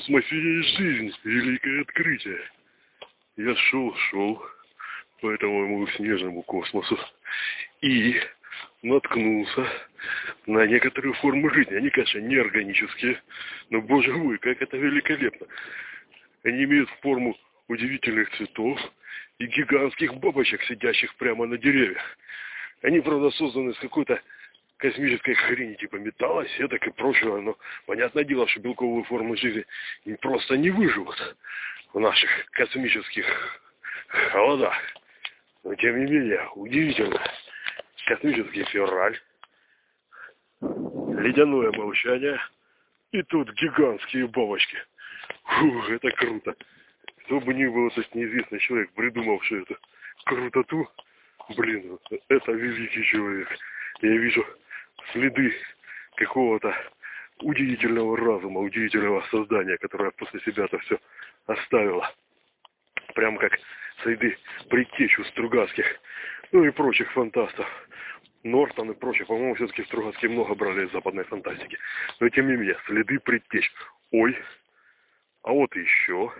есть жизнь, великое открытие. Я шел, шел по этому снежному космосу и наткнулся на некоторые формы жизни. Они, конечно, неорганические, но, боже мой, как это великолепно. Они имеют форму удивительных цветов и гигантских бабочек, сидящих прямо на деревьях. Они, правда, созданы из какой-то космической хрени, типа металла, сеток и прочего, но понятное дело, что белковые формы жизни просто не выживут в наших космических холодах. Но тем не менее, удивительно. Космический февраль, ледяное молчание, и тут гигантские бабочки. Фу, это круто. Кто бы ни был этот неизвестный человек, придумавший эту крутоту, блин, это великий человек. Я вижу следы какого-то удивительного разума, удивительного создания, которое после себя это все оставило. Прям как следы предтеч у Стругацких, ну и прочих фантастов. Нортон и прочее, по-моему, все-таки Стругацкие много брали из западной фантастики. Но тем не менее, следы предтеч. Ой, а вот еще.